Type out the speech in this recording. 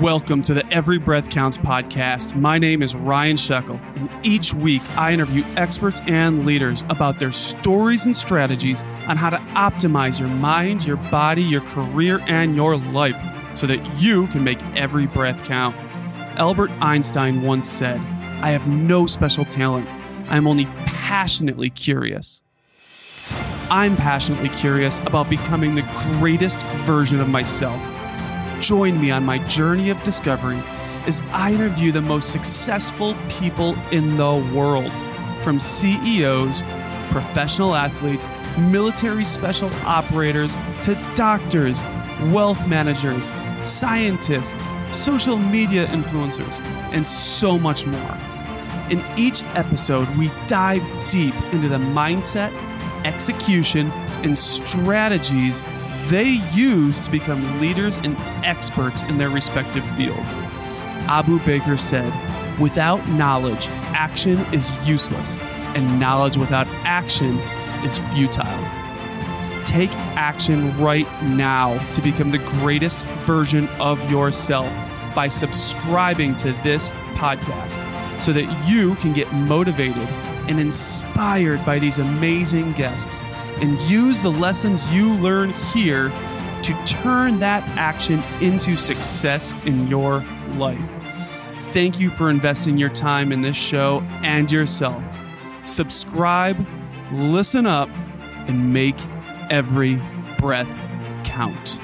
Welcome to the Every Breath Counts podcast. My name is Ryan Shekell, and each week I interview experts and leaders about their stories and strategies on how to optimize your mind, your body, your career, and your life so that you can make every breath count. Albert Einstein once said, I have no special talent, I am only passionately curious. I'm passionately curious about becoming the greatest version of myself. Join me on my journey of discovery as I interview the most successful people in the world, from CEOs, professional athletes, military special operators, to doctors, wealth managers, scientists, social media influencers, and so much more. In each episode, we dive deep into the mindset, execution, and strategies they use to become leaders and experts in their respective fields. Abu Bakr said, Without knowledge, action is useless, and knowledge without action is futile. Take action right now to become the greatest version of yourself by subscribing to this podcast so that you can get motivated and inspired by these amazing guests and use the lessons you learn here to turn that action into success in your life. Thank you for investing your time in this show and yourself. Subscribe, listen up, and make every breath count.